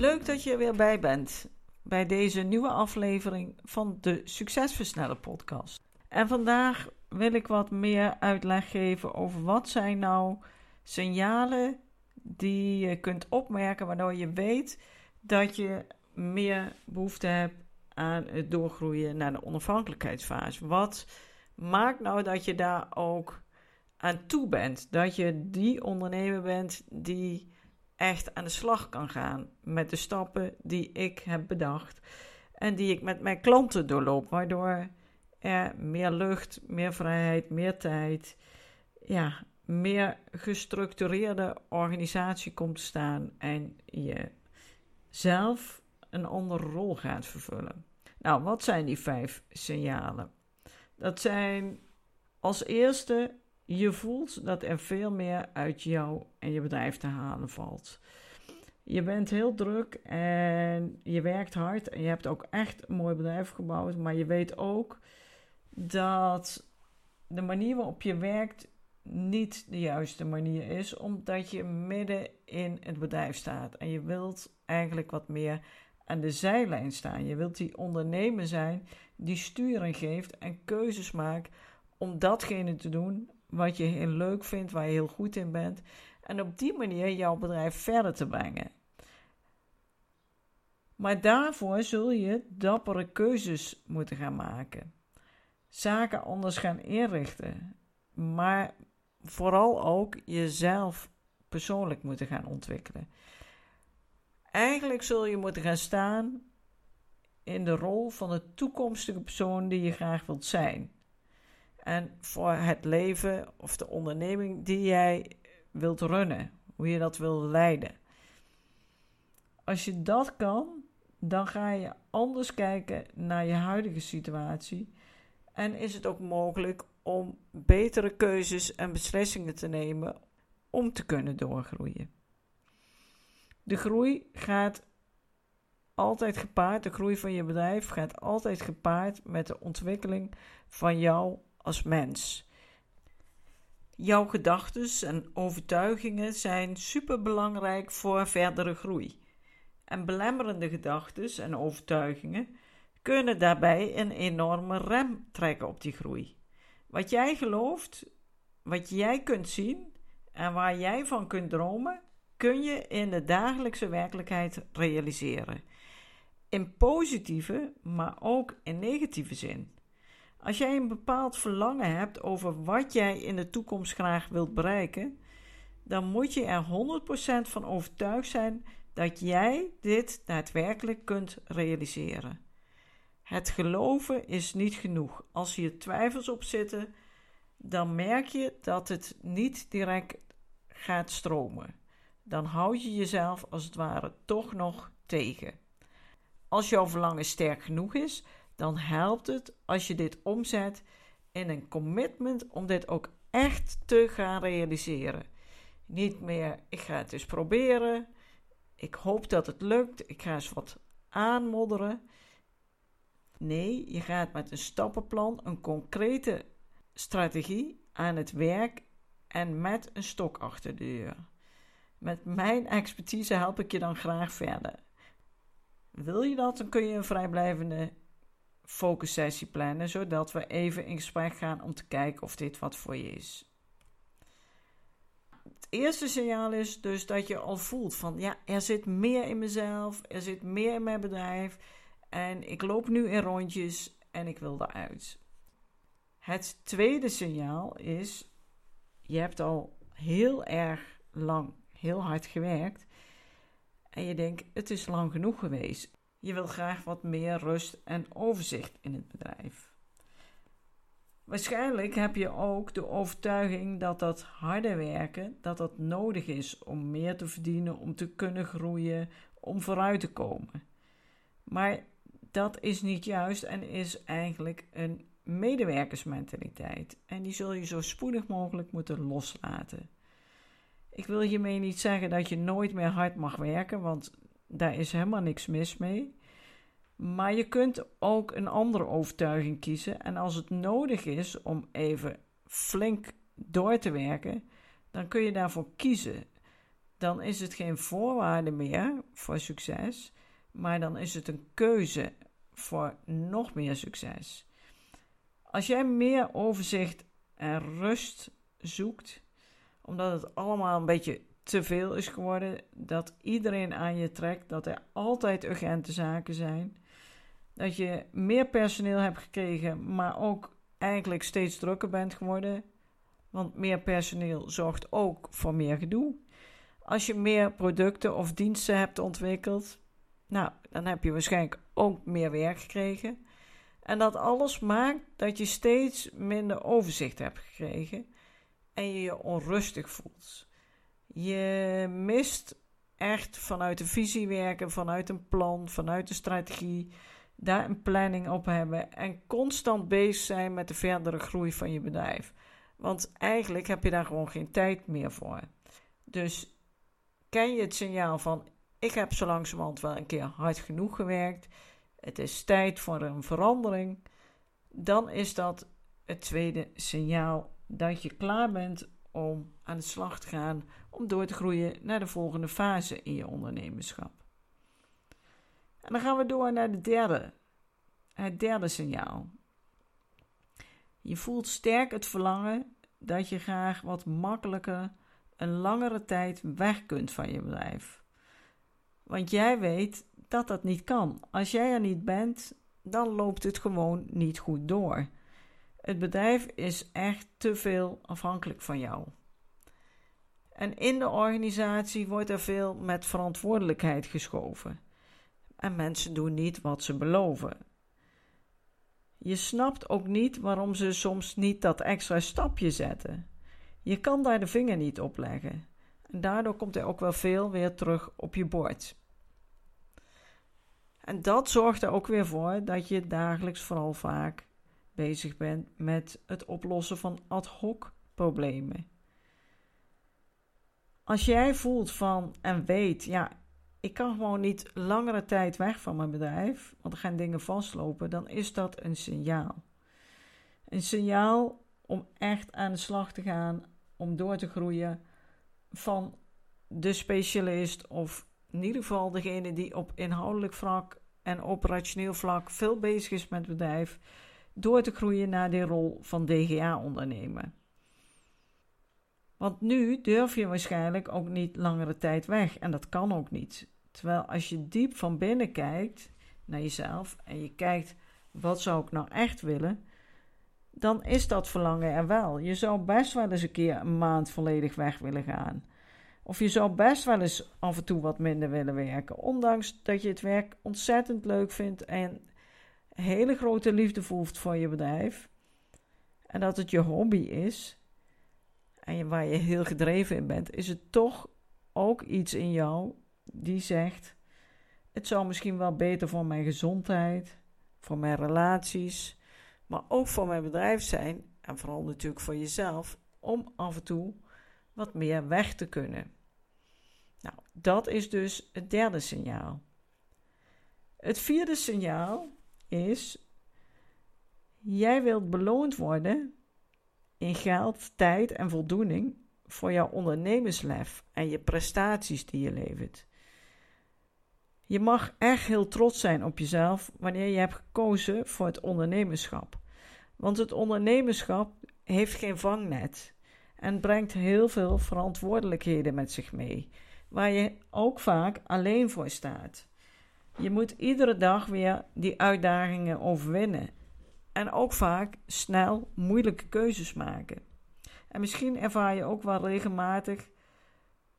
Leuk dat je er weer bij bent bij deze nieuwe aflevering van de Succesversneller podcast. En vandaag wil ik wat meer uitleg geven over wat zijn nou signalen die je kunt opmerken waardoor je weet dat je meer behoefte hebt aan het doorgroeien naar de onafhankelijkheidsfase. Wat maakt nou dat je daar ook aan toe bent? Dat je die ondernemer bent die echt aan de slag kan gaan met de stappen die ik heb bedacht en die ik met mijn klanten doorloop, waardoor er meer lucht, meer vrijheid, meer tijd, ja, meer gestructureerde organisatie komt te staan en je zelf een andere rol gaat vervullen. Nou, wat zijn die vijf signalen? Dat zijn als eerste, je voelt dat er veel meer uit jou en je bedrijf te halen valt. Je bent heel druk en je werkt hard en je hebt ook echt een mooi bedrijf gebouwd, maar je weet ook dat de manier waarop je werkt niet de juiste manier is, omdat je midden in het bedrijf staat en je wilt eigenlijk wat meer aan de zijlijn staan. Je wilt die ondernemer zijn die sturing geeft en keuzes maakt om datgene te doen wat je heel leuk vindt, waar je heel goed in bent. En op die manier jouw bedrijf verder te brengen. Maar daarvoor zul je dappere keuzes moeten gaan maken. Zaken anders gaan inrichten. Maar vooral ook jezelf persoonlijk moeten gaan ontwikkelen. Eigenlijk zul je moeten gaan staan in de rol van de toekomstige persoon die je graag wilt zijn. En voor het leven of de onderneming die jij wilt runnen, hoe je dat wil leiden. Als je dat kan, dan ga je anders kijken naar je huidige situatie. En is het ook mogelijk om betere keuzes en beslissingen te nemen om te kunnen doorgroeien. De groei gaat altijd gepaard, de groei van je bedrijf gaat altijd gepaard met de ontwikkeling van jou als mens. Jouw gedachten en overtuigingen zijn superbelangrijk voor verdere groei. En belemmerende gedachten en overtuigingen kunnen daarbij een enorme rem trekken op die groei. Wat jij gelooft, wat jij kunt zien en waar jij van kunt dromen, kun je in de dagelijkse werkelijkheid realiseren. In positieve, maar ook in negatieve zin. Als jij een bepaald verlangen hebt over wat jij in de toekomst graag wilt bereiken, dan moet je er 100% van overtuigd zijn dat jij dit daadwerkelijk kunt realiseren. Het geloven is niet genoeg. Als hier twijfels op zitten, dan merk je dat het niet direct gaat stromen. Dan houd je jezelf als het ware toch nog tegen. Als jouw verlangen sterk genoeg is, dan helpt het als je dit omzet in een commitment om dit ook echt te gaan realiseren. Niet meer, ik ga het eens proberen. Ik hoop dat het lukt. Ik ga eens wat aanmodderen. Nee, je gaat met een stappenplan, een concrete strategie aan het werk en met een stok achter de deur. Met mijn expertise help ik je dan graag verder. Wil je dat, dan kun je een vrijblijvende focussessie plannen, zodat we even in gesprek gaan om te kijken of dit wat voor je is. Het eerste signaal is dus dat je al voelt van ja, er zit meer in mezelf, er zit meer in mijn bedrijf en ik loop nu in rondjes en ik wil eruit. Het tweede signaal is je hebt al heel erg lang heel hard gewerkt en je denkt het is lang genoeg geweest. Je wil graag wat meer rust en overzicht in het bedrijf. Waarschijnlijk heb je ook de overtuiging dat dat harde werken, dat dat nodig is om meer te verdienen, om te kunnen groeien, om vooruit te komen. Maar dat is niet juist en is eigenlijk een medewerkersmentaliteit. En die zul je zo spoedig mogelijk moeten loslaten. Ik wil hiermee niet zeggen dat je nooit meer hard mag werken, want daar is helemaal niks mis mee. Maar je kunt ook een andere overtuiging kiezen. En als het nodig is om even flink door te werken, dan kun je daarvoor kiezen. Dan is het geen voorwaarde meer voor succes, maar dan is het een keuze voor nog meer succes. Als jij meer overzicht en rust zoekt, omdat het allemaal een beetje te veel is geworden, dat iedereen aan je trekt, dat er altijd urgente zaken zijn, dat je meer personeel hebt gekregen, maar ook eigenlijk steeds drukker bent geworden, want meer personeel zorgt ook voor meer gedoe. Als je meer producten of diensten hebt ontwikkeld, nou, dan heb je waarschijnlijk ook meer werk gekregen. En dat alles maakt dat je steeds minder overzicht hebt gekregen en je je onrustig voelt. Je mist echt vanuit de visie werken, vanuit een plan, vanuit de strategie, daar een planning op hebben en constant bezig zijn met de verdere groei van je bedrijf. Want eigenlijk heb je daar gewoon geen tijd meer voor. Dus ken je het signaal van: ik heb zo langzamerhand wel een keer hard genoeg gewerkt, het is tijd voor een verandering, dan is dat het tweede signaal dat je klaar bent om aan de slag te gaan, om door te groeien naar de volgende fase in je ondernemerschap. En dan gaan we door naar de derde, het derde signaal. Je voelt sterk het verlangen dat je graag wat makkelijker een langere tijd weg kunt van je bedrijf. Want jij weet dat dat niet kan. Als jij er niet bent, dan loopt het gewoon niet goed door. Het bedrijf is echt te veel afhankelijk van jou. En in de organisatie wordt er veel met verantwoordelijkheid geschoven. En mensen doen niet wat ze beloven. Je snapt ook niet waarom ze soms niet dat extra stapje zetten. Je kan daar de vinger niet op leggen. En daardoor komt er ook wel veel weer terug op je bord. En dat zorgt er ook weer voor dat je dagelijks vooral vaak bezig bent met het oplossen van ad hoc problemen. Als jij voelt van en weet, ja, ik kan gewoon niet langere tijd weg van mijn bedrijf, want er gaan dingen vastlopen, dan is dat een signaal. Een signaal om echt aan de slag te gaan, om door te groeien van de specialist of in ieder geval degene die op inhoudelijk vlak en operationeel vlak veel bezig is met het bedrijf, door te groeien naar de rol van DGA-ondernemer. Want nu durf je waarschijnlijk ook niet langere tijd weg en dat kan ook niet. Terwijl als je diep van binnen kijkt naar jezelf en je kijkt wat zou ik nou echt willen, dan is dat verlangen er wel. Je zou best wel eens een keer een maand volledig weg willen gaan. Of je zou best wel eens af en toe wat minder willen werken, ondanks dat je het werk ontzettend leuk vindt en hele grote liefde voelt voor je bedrijf. En dat het je hobby is en waar je heel gedreven in bent, is het toch ook iets in jou die zegt: Het zou misschien wel beter voor mijn gezondheid, voor mijn relaties, maar ook voor mijn bedrijf zijn, en vooral natuurlijk voor jezelf, om af en toe wat meer weg te kunnen. Nou, dat is dus het derde signaal. Het vierde signaal is: jij wilt beloond worden in geld, tijd en voldoening voor jouw ondernemerslef en je prestaties die je levert. Je mag echt heel trots zijn op jezelf wanneer je hebt gekozen voor het ondernemerschap. Want het ondernemerschap heeft geen vangnet en brengt heel veel verantwoordelijkheden met zich mee, waar je ook vaak alleen voor staat. Je moet iedere dag weer die uitdagingen overwinnen en ook vaak snel moeilijke keuzes maken. En misschien ervaar je ook wel regelmatig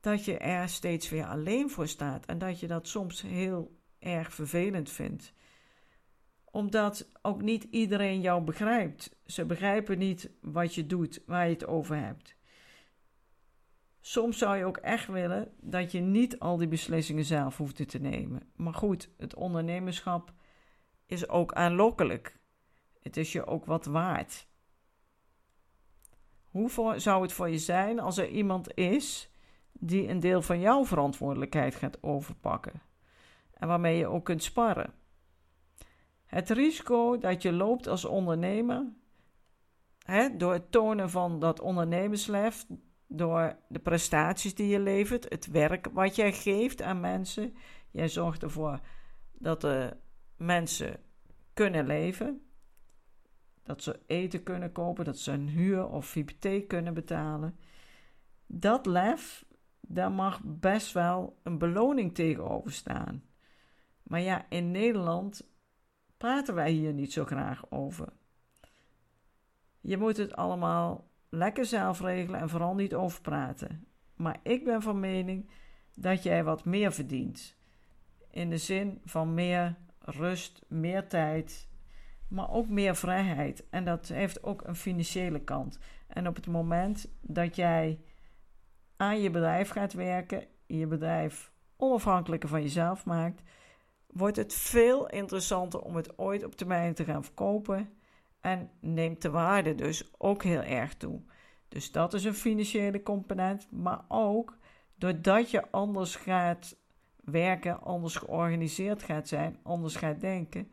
dat je er steeds weer alleen voor staat en dat je dat soms heel erg vervelend vindt. omdat ook niet iedereen jou begrijpt. Ze begrijpen niet wat je doet, waar je het over hebt. Soms zou je ook echt willen dat je niet al die beslissingen zelf hoefde te nemen. Maar goed, het ondernemerschap is ook aanlokkelijk. Het is je ook wat waard. Hoe zou het voor je zijn als er iemand is die een deel van jouw verantwoordelijkheid gaat overpakken en waarmee je ook kunt sparren? Het risico dat je loopt als ondernemer, hè, door het tonen van dat ondernemerslef, door de prestaties die je levert, het werk wat jij geeft aan mensen. Jij zorgt ervoor dat de mensen kunnen leven. Dat ze eten kunnen kopen, dat ze een huur of hypotheek kunnen betalen. Dat lef, daar mag best wel een beloning tegenover staan. Maar ja, in Nederland praten wij hier niet zo graag over. Je moet het allemaal lekker zelf regelen en vooral niet over praten. Maar ik ben van mening dat jij wat meer verdient. In de zin van meer rust, meer tijd, maar ook meer vrijheid. En dat heeft ook een financiële kant. En op het moment dat jij aan je bedrijf gaat werken, je bedrijf onafhankelijker van jezelf maakt, wordt het veel interessanter om het ooit op termijn te gaan verkopen en neemt de waarde dus ook heel erg toe. Dus dat is een financiële component, maar ook doordat je anders gaat werken, anders georganiseerd gaat zijn, anders gaat denken,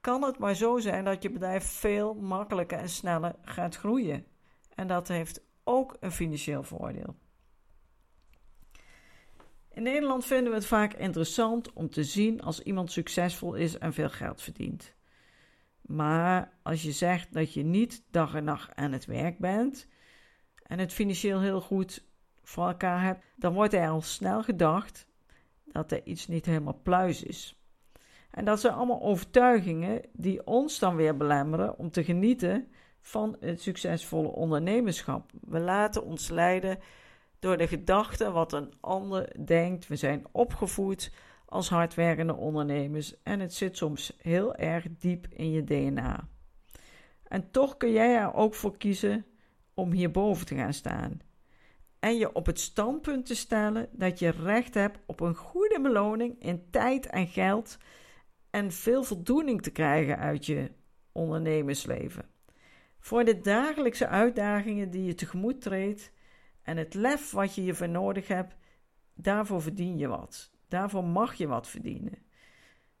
kan het maar zo zijn dat je bedrijf veel makkelijker en sneller gaat groeien. En dat heeft ook een financieel voordeel. In Nederland vinden we het vaak interessant om te zien als iemand succesvol is en veel geld verdient. Maar als je zegt dat je niet dag en nacht aan het werk bent en het financieel heel goed voor elkaar hebt, dan wordt er al snel gedacht dat er iets niet helemaal pluis is. En dat zijn allemaal overtuigingen die ons dan weer belemmeren om te genieten van het succesvolle ondernemerschap. We laten ons leiden door de gedachte wat een ander denkt. We zijn opgevoed als hardwerkende ondernemers en het zit soms heel erg diep in je DNA. En toch kun jij er ook voor kiezen om hierboven te gaan staan. En je op het standpunt te stellen dat je recht hebt op een goede beloning in tijd en geld en veel voldoening te krijgen uit je ondernemersleven. Voor de dagelijkse uitdagingen die je tegemoet treedt en het lef wat je hiervoor nodig hebt, daarvoor verdien je wat. Daarvoor mag je wat verdienen.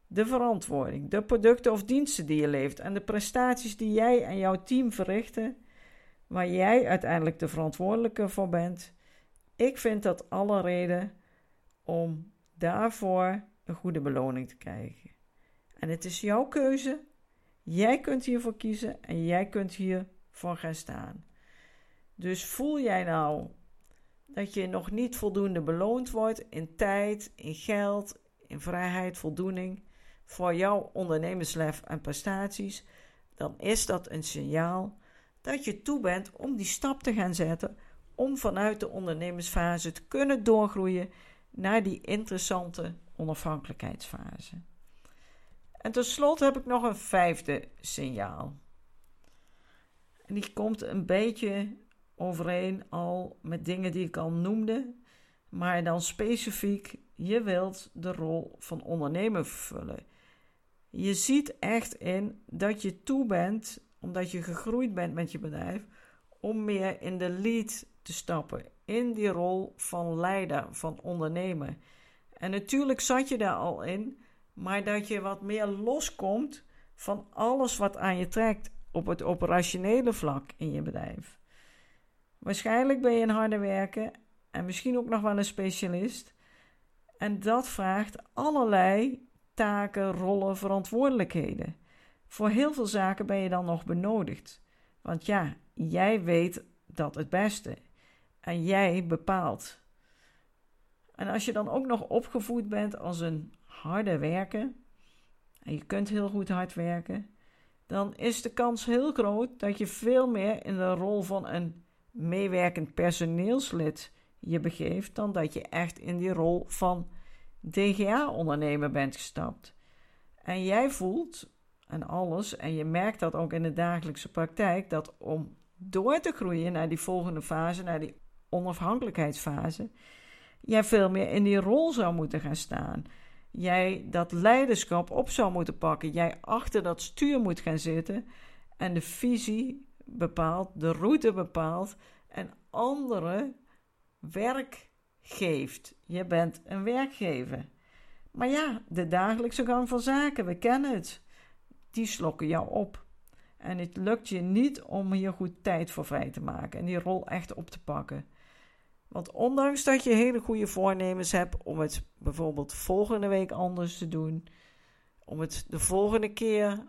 De verantwoording, de producten of diensten die je levert en de prestaties die jij en jouw team verrichten, waar jij uiteindelijk de verantwoordelijke voor bent. Ik vind dat alle reden om daarvoor een goede beloning te krijgen. En het is jouw keuze. Jij kunt hiervoor kiezen en jij kunt hiervoor gaan staan. Dus voel jij nou dat je nog niet voldoende beloond wordt in tijd, in geld, in vrijheid, voldoening voor jouw ondernemerslef en prestaties, dan is dat een signaal dat je toe bent om die stap te gaan zetten om vanuit de ondernemersfase te kunnen doorgroeien naar die interessante onafhankelijkheidsfase. En tenslotte heb ik nog een vijfde signaal. En die komt een beetje overeen al met dingen die ik al noemde, maar dan specifiek, je wilt de rol van ondernemer vervullen. Je ziet echt in dat je toe bent, omdat je gegroeid bent met je bedrijf, om meer in de lead te stappen, in die rol van leider, van ondernemer. En natuurlijk zat je daar al in, maar dat je wat meer loskomt van alles wat aan je trekt op het operationele vlak in je bedrijf. Waarschijnlijk ben je een harde werker en misschien ook nog wel een specialist. En dat vraagt allerlei taken, rollen, verantwoordelijkheden. Voor heel veel zaken ben je dan nog benodigd. Want ja, jij weet dat het beste. En jij bepaalt. En als je dan ook nog opgevoed bent als een harde werker, en je kunt heel goed hard werken, dan is de kans heel groot dat je veel meer in de rol van een meewerkend personeelslid je begeeft, dan dat je echt in die rol van DGA-ondernemer bent gestapt. En jij voelt en alles, en je merkt dat ook in de dagelijkse praktijk, dat om door te groeien naar die volgende fase, naar die onafhankelijkheidsfase, jij veel meer in die rol zou moeten gaan staan. Jij dat leiderschap op zou moeten pakken. Jij achter dat stuur moet gaan zitten en de visie bepaalt, de route bepaalt en anderen werk geeft. Je bent een werkgever. Maar ja, de dagelijkse gang van zaken, we kennen het. Die slokken jou op. En het lukt je niet om hier goed tijd voor vrij te maken en die rol echt op te pakken. Want ondanks dat je hele goede voornemens hebt om het bijvoorbeeld volgende week anders te doen, om het de volgende keer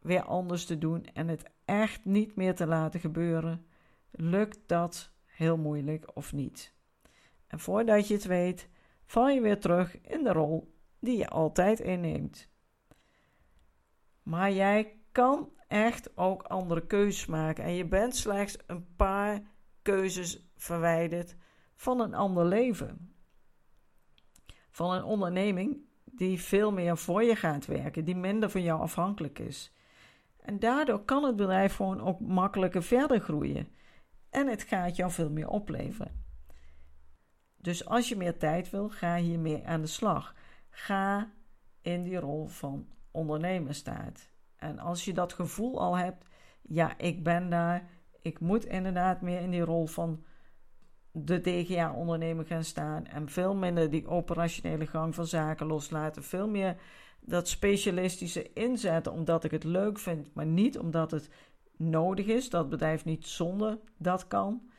weer anders te doen en het echt niet meer te laten gebeuren, lukt dat heel moeilijk of niet. En voordat je het weet, val je weer terug in de rol die je altijd inneemt. Maar jij kan echt ook andere keuzes maken en je bent slechts een paar keuzes verwijderd van een ander leven. Van een onderneming die veel meer voor je gaat werken, die minder van jou afhankelijk is. En daardoor kan het bedrijf gewoon ook makkelijker verder groeien. En het gaat jou veel meer opleveren. Dus als je meer tijd wil, ga hiermee aan de slag. Ga in die rol van ondernemer staan. En als je dat gevoel al hebt, ja, ik ben daar, ik moet inderdaad meer in die rol van de DGA-ondernemer gaan staan en veel minder die operationele gang van zaken loslaten. Veel meer dat specialistische inzetten omdat ik het leuk vind, maar niet omdat het nodig is, dat bedrijf niet zonder dat kan.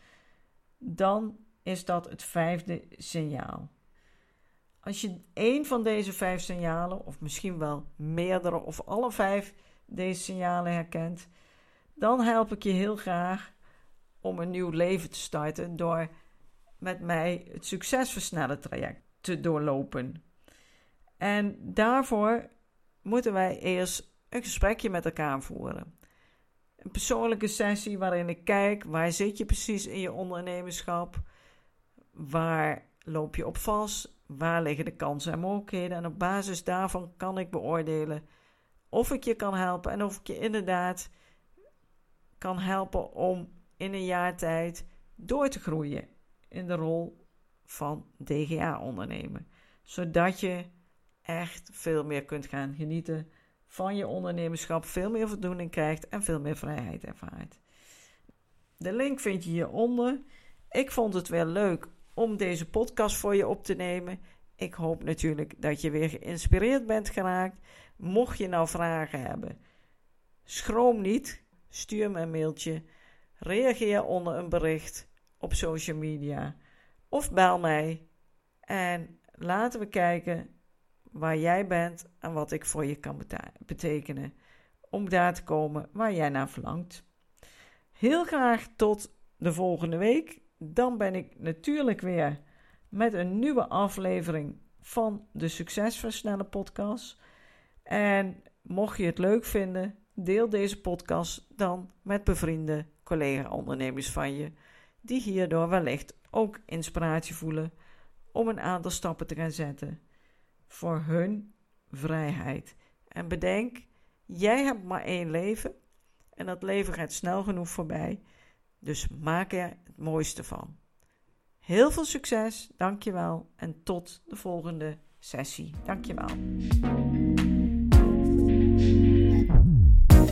Dan is dat het vijfde signaal. Als je één van deze vijf signalen, of misschien wel meerdere of alle vijf deze signalen herkent, dan help ik je heel graag om een nieuw leven te starten door met mij het succesversnellen traject te doorlopen. En daarvoor moeten wij eerst een gesprekje met elkaar voeren. Een persoonlijke sessie waarin ik kijk waar zit je precies in je ondernemerschap, waar loop je op vast, waar liggen de kansen en mogelijkheden en op basis daarvan kan ik beoordelen of ik je kan helpen en of ik je inderdaad kan helpen om in een jaar tijd door te groeien in de rol van DGA-ondernemer. Zodat je echt veel meer kunt gaan genieten van je ondernemerschap, veel meer voldoening krijgt en veel meer vrijheid ervaart. De link vind je hieronder. Ik vond het wel leuk om deze podcast voor je op te nemen. Ik hoop natuurlijk dat je weer geïnspireerd bent geraakt. Mocht je nou vragen hebben, schroom niet. Stuur me een mailtje. Reageer onder een bericht op social media of bel mij en laten we kijken waar jij bent en wat ik voor je kan betekenen om daar te komen waar jij naar verlangt. Heel graag tot de volgende week. Dan ben ik natuurlijk weer met een nieuwe aflevering van de Succesversnellen podcast. En mocht je het leuk vinden, deel deze podcast dan met bevriende collega-ondernemers van je die hierdoor wellicht ook inspiratie voelen om een aantal stappen te gaan zetten voor hun vrijheid. En bedenk, jij hebt maar één leven en dat leven gaat snel genoeg voorbij. Dus maak er het mooiste van. Heel veel succes, dankjewel en tot de volgende sessie. Dankjewel.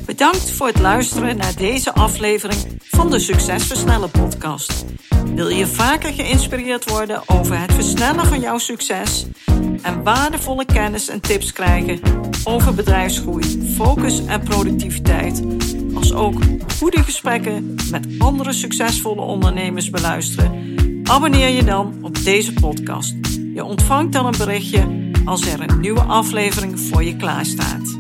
Bedankt voor het luisteren naar deze aflevering van de Succesversnellen podcast. Wil je vaker geïnspireerd worden over het versnellen van jouw succes en waardevolle kennis en tips krijgen over bedrijfsgroei, focus en productiviteit, als ook goede gesprekken met andere succesvolle ondernemers beluisteren? Abonneer je dan op deze podcast. Je ontvangt dan een berichtje als er een nieuwe aflevering voor je klaarstaat.